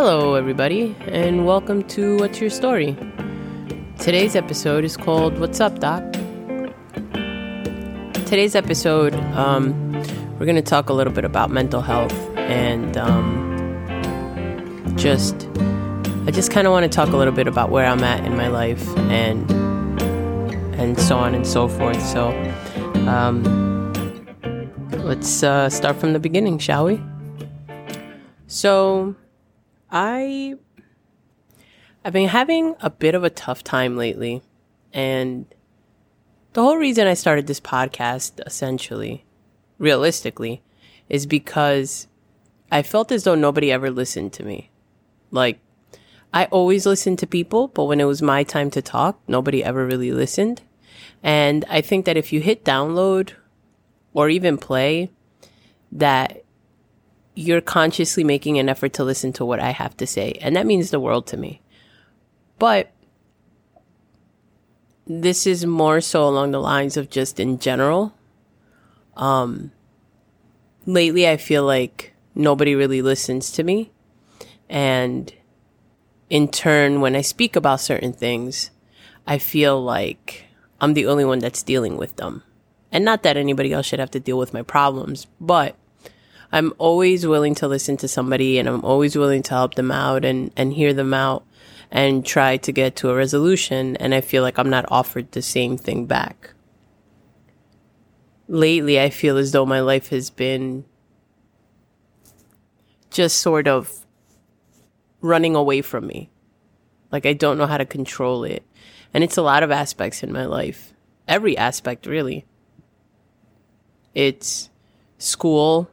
Hello, everybody, and welcome to What's Your Story? Today's episode is called What's Up, Doc? Today's episode, um, we're going to talk a little bit about mental health and um, just, I just kind of want to talk a little bit about where I'm at in my life and and so on and so forth. So, um, let's uh, start from the beginning, shall we? So, I I've been having a bit of a tough time lately, and the whole reason I started this podcast, essentially, realistically, is because I felt as though nobody ever listened to me. Like, I always listened to people, but when it was my time to talk, nobody ever really listened. And I think that if you hit download or even play, that you're consciously making an effort to listen to what I have to say. And that means the world to me. But this is more so along the lines of just in general. Um, lately, I feel like nobody really listens to me. And in turn, when I speak about certain things, I feel like I'm the only one that's dealing with them. And not that anybody else should have to deal with my problems, but I'm always willing to listen to somebody and I'm always willing to help them out and, and hear them out and try to get to a resolution. And I feel like I'm not offered the same thing back. Lately, I feel as though my life has been just sort of running away from me. Like I don't know how to control it. And it's a lot of aspects in my life. Every aspect, really. It's school,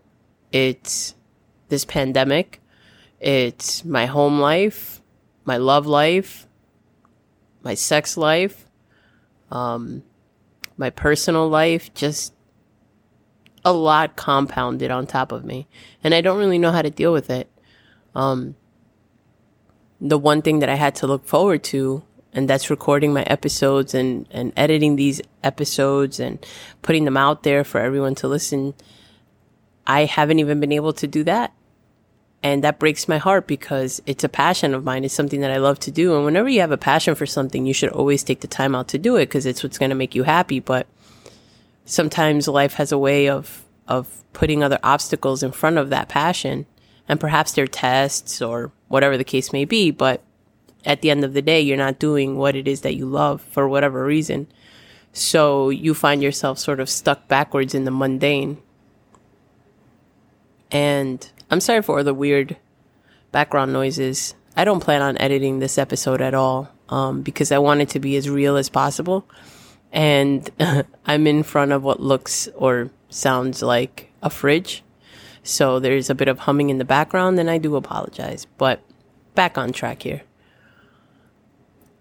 it's this pandemic, it's my home life, my love life, my sex life, um, my personal life, just a lot compounded on top of me. And I don't really know how to deal with it. Um, the one thing that I had to look forward to, and that's recording my episodes and, and editing these episodes and putting them out there for everyone to listen. I haven't even been able to do that. And that breaks my heart because it's a passion of mine. It's something that I love to do. And whenever you have a passion for something, you should always take the time out to do it because it's what's going to make you happy. But sometimes life has a way of, of putting other obstacles in front of that passion. And perhaps they're tests or whatever the case may be. But at the end of the day, you're not doing what it is that you love for whatever reason. So you find yourself sort of stuck backwards in the mundane. And I'm sorry for the weird background noises. I don't plan on editing this episode at all um, because I want it to be as real as possible. And I'm in front of what looks or sounds like a fridge. So there's a bit of humming in the background, and I do apologize. But back on track here.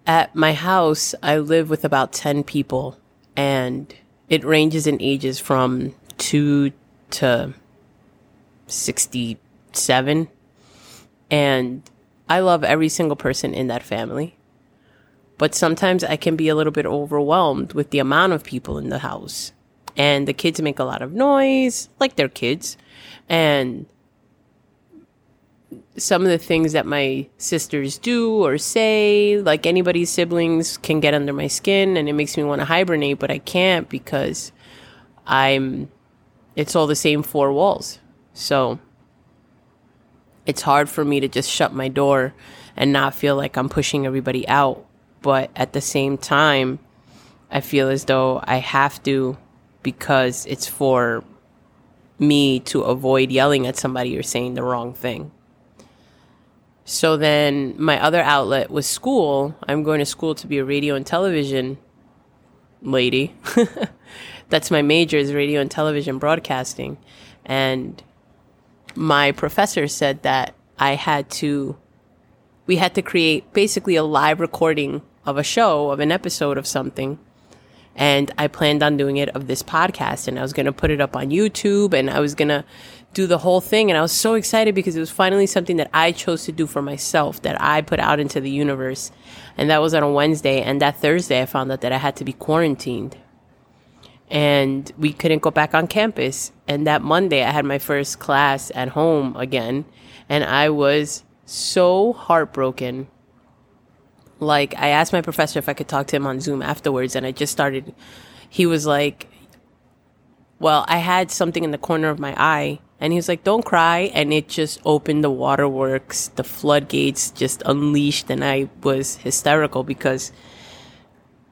At my house, I live with about 10 people, and it ranges in ages from 2 to 67. And I love every single person in that family. But sometimes I can be a little bit overwhelmed with the amount of people in the house. And the kids make a lot of noise, like they're kids. And some of the things that my sisters do or say, like anybody's siblings, can get under my skin and it makes me want to hibernate, but I can't because I'm, it's all the same four walls. So it's hard for me to just shut my door and not feel like I'm pushing everybody out. But at the same time, I feel as though I have to because it's for me to avoid yelling at somebody or saying the wrong thing. So then my other outlet was school. I'm going to school to be a radio and television lady. That's my major is radio and television broadcasting. And my professor said that I had to, we had to create basically a live recording of a show, of an episode of something. And I planned on doing it of this podcast and I was going to put it up on YouTube and I was going to do the whole thing. And I was so excited because it was finally something that I chose to do for myself, that I put out into the universe. And that was on a Wednesday. And that Thursday, I found out that I had to be quarantined and we couldn't go back on campus. And that Monday, I had my first class at home again, and I was so heartbroken. Like, I asked my professor if I could talk to him on Zoom afterwards, and I just started. He was like, Well, I had something in the corner of my eye, and he was like, Don't cry. And it just opened the waterworks, the floodgates just unleashed, and I was hysterical because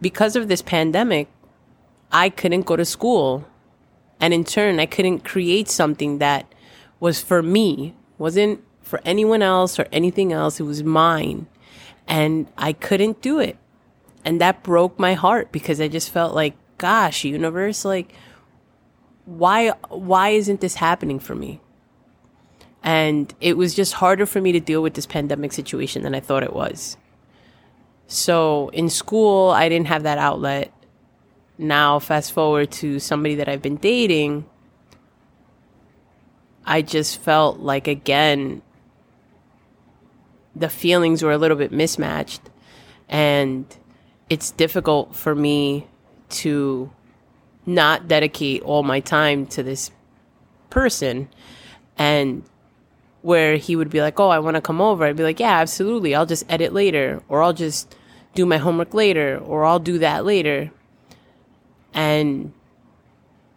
because of this pandemic, I couldn't go to school. And in turn, I couldn't create something that was for me, wasn't for anyone else or anything else. It was mine. And I couldn't do it. And that broke my heart because I just felt like, gosh, universe, like, why, why isn't this happening for me? And it was just harder for me to deal with this pandemic situation than I thought it was. So in school, I didn't have that outlet. Now, fast forward to somebody that I've been dating, I just felt like, again, the feelings were a little bit mismatched. And it's difficult for me to not dedicate all my time to this person. And where he would be like, Oh, I want to come over. I'd be like, Yeah, absolutely. I'll just edit later, or I'll just do my homework later, or I'll do that later. And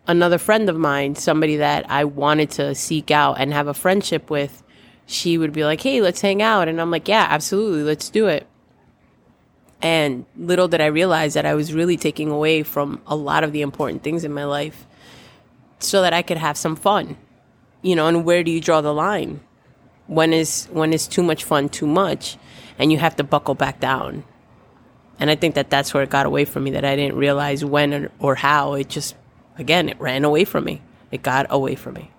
another friend of mine, somebody that I wanted to seek out and have a friendship with, she would be like, Hey, let's hang out. And I'm like, Yeah, absolutely. Let's do it. And little did I realize that I was really taking away from a lot of the important things in my life so that I could have some fun. You know, and where do you draw the line? When is when is too much fun too much and you have to buckle back down? And I think that that's where it got away from me that I didn't realize when or, or how it just again it ran away from me. It got away from me.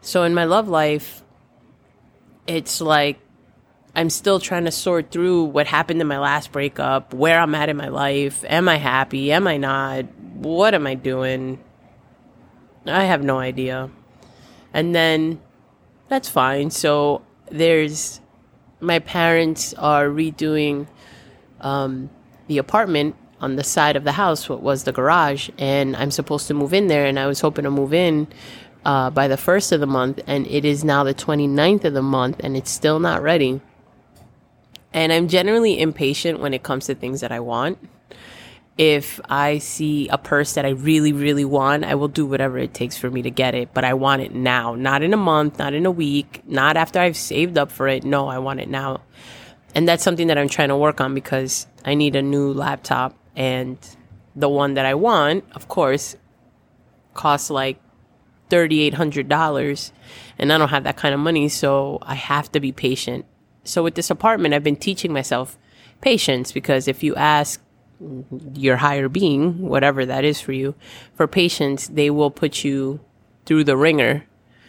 So in my love life it's like I'm still trying to sort through what happened in my last breakup, where I'm at in my life. Am I happy? Am I not? What am I doing? I have no idea. And then that's fine. So there's my parents are redoing um, the apartment on the side of the house, what was the garage, and I'm supposed to move in there. And I was hoping to move in uh, by the first of the month, and it is now the 29th of the month, and it's still not ready. And I'm generally impatient when it comes to things that I want if I see a purse that I really, really want, I will do whatever it takes for me to get it. But I want it now, not in a month, not in a week, not after I've saved up for it. No, I want it now. And that's something that I'm trying to work on because I need a new laptop. And the one that I want, of course, costs like $3,800. And I don't have that kind of money. So I have to be patient. So with this apartment, I've been teaching myself patience because if you ask your higher being, whatever that is for you, for patience, they will put you through the wringer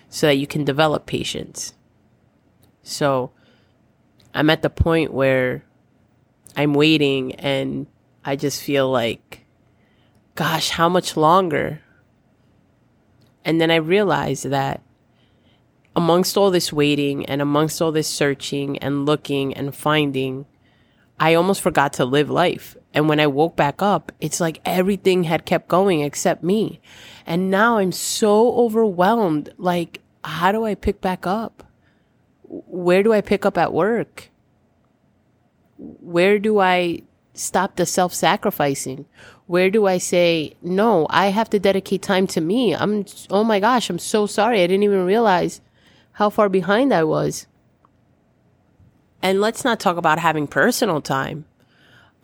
so that you can develop patience. So I'm at the point where I'm waiting and I just feel like, gosh, how much longer? And then I realize that amongst all this waiting and amongst all this searching and looking and finding, I almost forgot to live life. And when I woke back up, it's like everything had kept going except me. And now I'm so overwhelmed. Like, how do I pick back up? Where do I pick up at work? Where do I stop the self sacrificing? Where do I say, no, I have to dedicate time to me? I'm, oh my gosh, I'm so sorry. I didn't even realize how far behind I was. And let's not talk about having personal time.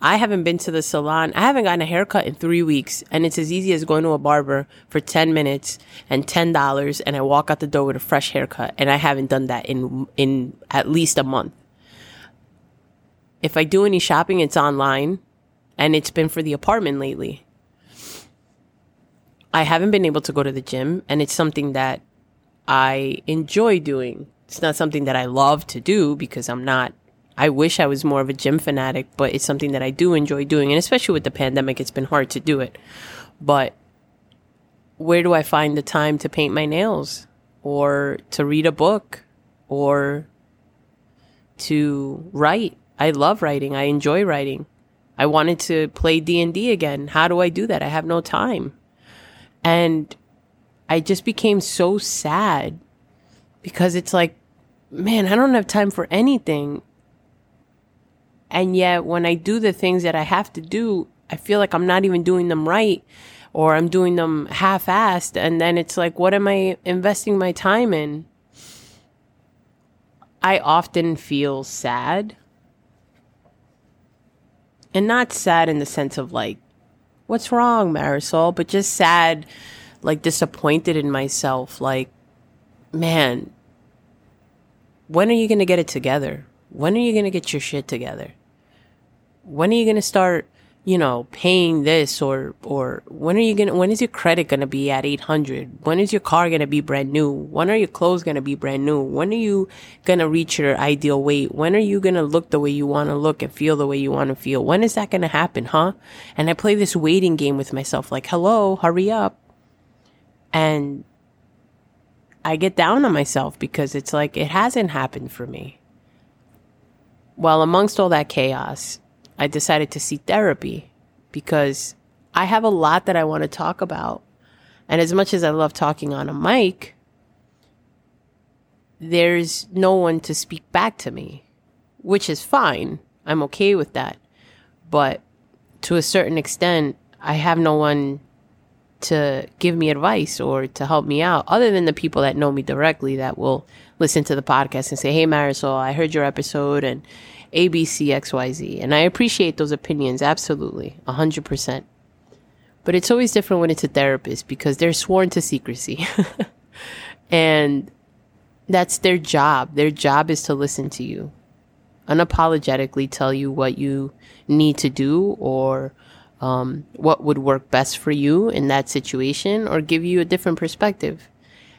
I haven't been to the salon. I haven't gotten a haircut in three weeks. And it's as easy as going to a barber for 10 minutes and $10 and I walk out the door with a fresh haircut. And I haven't done that in, in at least a month. If I do any shopping, it's online and it's been for the apartment lately. I haven't been able to go to the gym and it's something that I enjoy doing. It's not something that I love to do because I'm not I wish I was more of a gym fanatic, but it's something that I do enjoy doing. And especially with the pandemic, it's been hard to do it. But where do I find the time to paint my nails or to read a book or to write? I love writing. I enjoy writing. I wanted to play D&D again. How do I do that? I have no time. And I just became so sad because it's like man, I don't have time for anything. And yet, when I do the things that I have to do, I feel like I'm not even doing them right or I'm doing them half assed. And then it's like, what am I investing my time in? I often feel sad. And not sad in the sense of like, what's wrong, Marisol? But just sad, like disappointed in myself. Like, man, when are you going to get it together? When are you going to get your shit together? When are you going to start, you know, paying this or, or when are you going to, when is your credit going to be at 800? When is your car going to be brand new? When are your clothes going to be brand new? When are you going to reach your ideal weight? When are you going to look the way you want to look and feel the way you want to feel? When is that going to happen, huh? And I play this waiting game with myself like, hello, hurry up. And I get down on myself because it's like it hasn't happened for me. Well, amongst all that chaos, I decided to see therapy because I have a lot that I want to talk about. And as much as I love talking on a mic, there's no one to speak back to me, which is fine. I'm okay with that. But to a certain extent, I have no one to give me advice or to help me out other than the people that know me directly that will listen to the podcast and say, Hey, Marisol, I heard your episode and ABCXYZ. And I appreciate those opinions. Absolutely. a hundred percent. But it's always different when it's a therapist because they're sworn to secrecy. and that's their job. Their job is to listen to you, unapologetically tell you what you need to do or um, what would work best for you in that situation or give you a different perspective.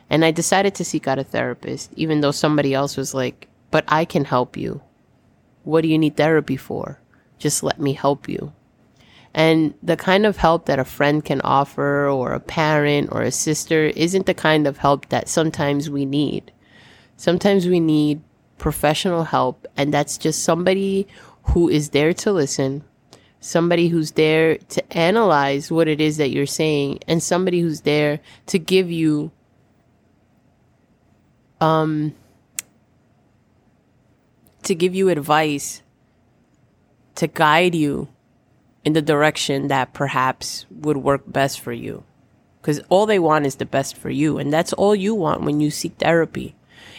And I decided to seek out a therapist, even though somebody else was like, but I can help you. What do you need therapy for? Just let me help you. And the kind of help that a friend can offer or a parent or a sister isn't the kind of help that sometimes we need. Sometimes we need professional help, and that's just somebody who is there to listen, somebody who's there to analyze what it is that you're saying and somebody who's there to give you um to give you advice to guide you in the direction that perhaps would work best for you. Because all they want is the best for you and that's all you want when you seek therapy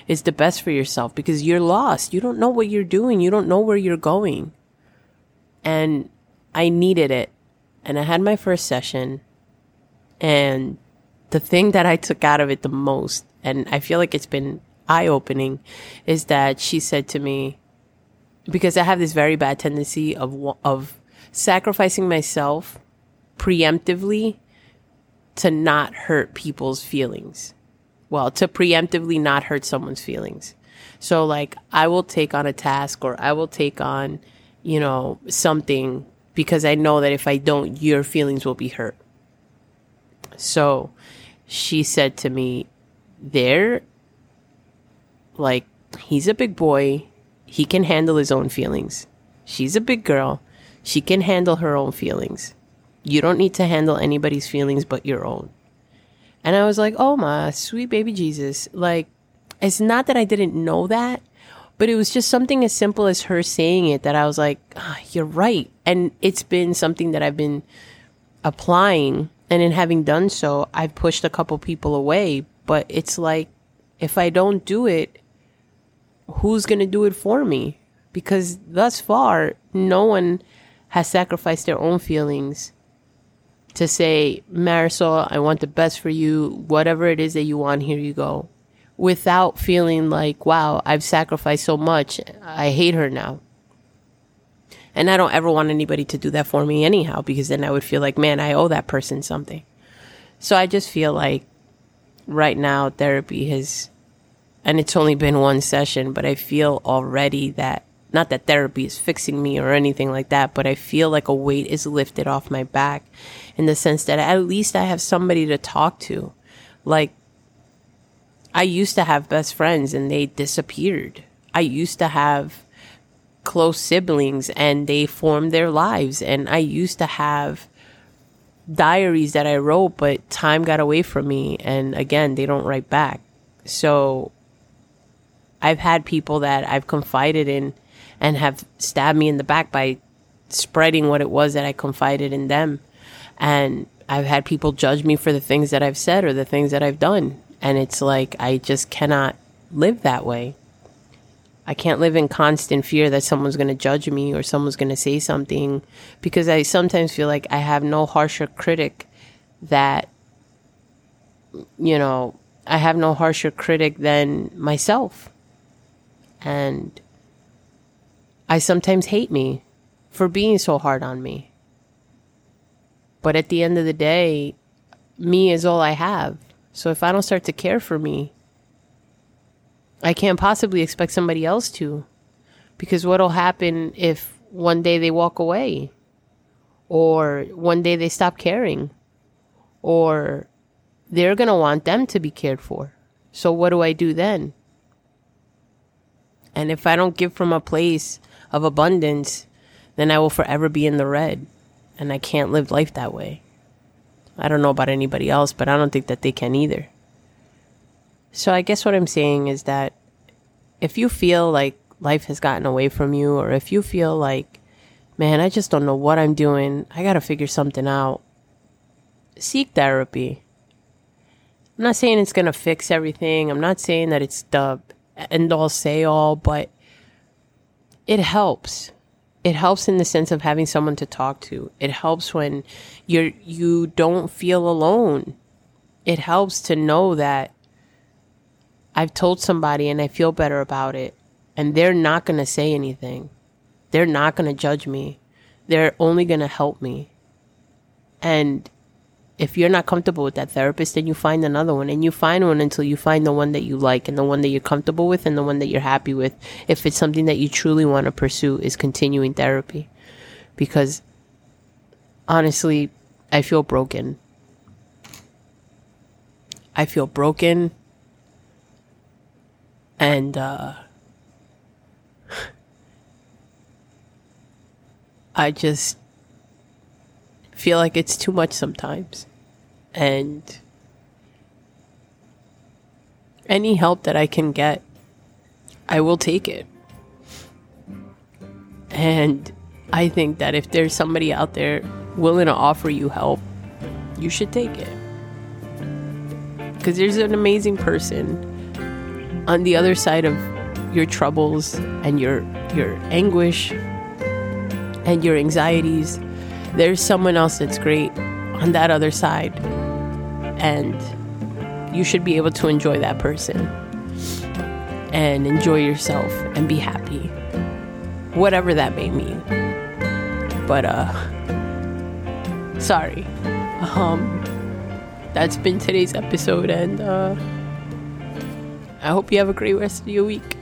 is the best for yourself because you're lost. You don't know what you're doing. You don't know where you're going. And I needed it. And I had my first session. And the thing that I took out of it the most, and I feel like it's been eye opening, is that she said to me, because I have this very bad tendency of, of sacrificing myself preemptively to not hurt people's feelings. Well, to preemptively not hurt someone's feelings. So like I will take on a task or I will take on, you know, something because I know that if I don't, your feelings will be hurt. So she said to me, There, like, he's a big boy. He can handle his own feelings. She's a big girl. She can handle her own feelings. You don't need to handle anybody's feelings but your own. And I was like, Oh my sweet baby Jesus. Like, it's not that I didn't know that, but it was just something as simple as her saying it that I was like, oh, you're right. And it's been something that I've been applying. And in having done so, I've pushed a couple people away. But it's like, if I don't do it, who's going to do it for me? Because thus far, no one has sacrificed their own feelings to say, Marisol, I want the best for you. Whatever it is that you want, here you go without feeling like, wow, I've sacrificed so much. I hate her now. And I don't ever want anybody to do that for me anyhow, because then I would feel like, man, I owe that person something. So I just feel like right now therapy has, and it's only been one session, but I feel already that, not that therapy is fixing me or anything like that, but I feel like a weight is lifted off my back in the sense that at least I have somebody to talk to. Like, I used to have best friends and they disappeared. I used to have close siblings and they formed their lives. And I used to have diaries that I wrote, but time got away from me. And again, they don't write back. So I've had people that I've confided in and have stabbed me in the back by spreading what it was that I confided in them. And I've had people judge me for the things that I've said or the things that I've done. And it's like, I just cannot live that way. I can't live in constant fear that someone's going to judge me or someone's going to say something because I sometimes feel like I have no harsher critic that, you know, I have no harsher critic than myself. And I sometimes hate me for being so hard on me. But at the end of the day, me is all I have. So if I don't start to care for me, I can't possibly expect somebody else to. Because what'll happen if one day they walk away? Or one day they stop caring? Or they're going to want them to be cared for. So what do I do then? And if I don't give from a place of abundance, then I will forever be in the red. And I can't live life that way. I don't know about anybody else, but I don't think that they can either. So I guess what I'm saying is that if you feel like life has gotten away from you, or if you feel like, man, I just don't know what I'm doing, I gotta figure something out, seek therapy. I'm not saying it's gonna fix everything. I'm not saying that it's the end all say all, but it helps. It helps in the sense of having someone to talk to. It helps when you're you don't feel alone. It helps to know that I've told somebody and I feel better about it, and they're not going to say anything. They're not going to judge me. They're only going to help me. And if you're not comfortable with that therapist, then you find another one and you find one until you find the one that you like and the one that you're comfortable with and the one that you're happy with. If it's something that you truly want to pursue, is continuing therapy. Because honestly, I feel broken. I feel broken and uh, I just feel like it's too much sometimes. And any help that I can get, I will take it. And I think that if there's somebody out there willing to offer you help, you should take it. Because there's an amazing person on the other side of your troubles and your your anguish and your anxieties there's someone else that's great on that other side and you should be able to enjoy that person and enjoy yourself and be happy whatever that may mean but uh sorry um that's been today's episode and uh I hope you have a great rest of your week.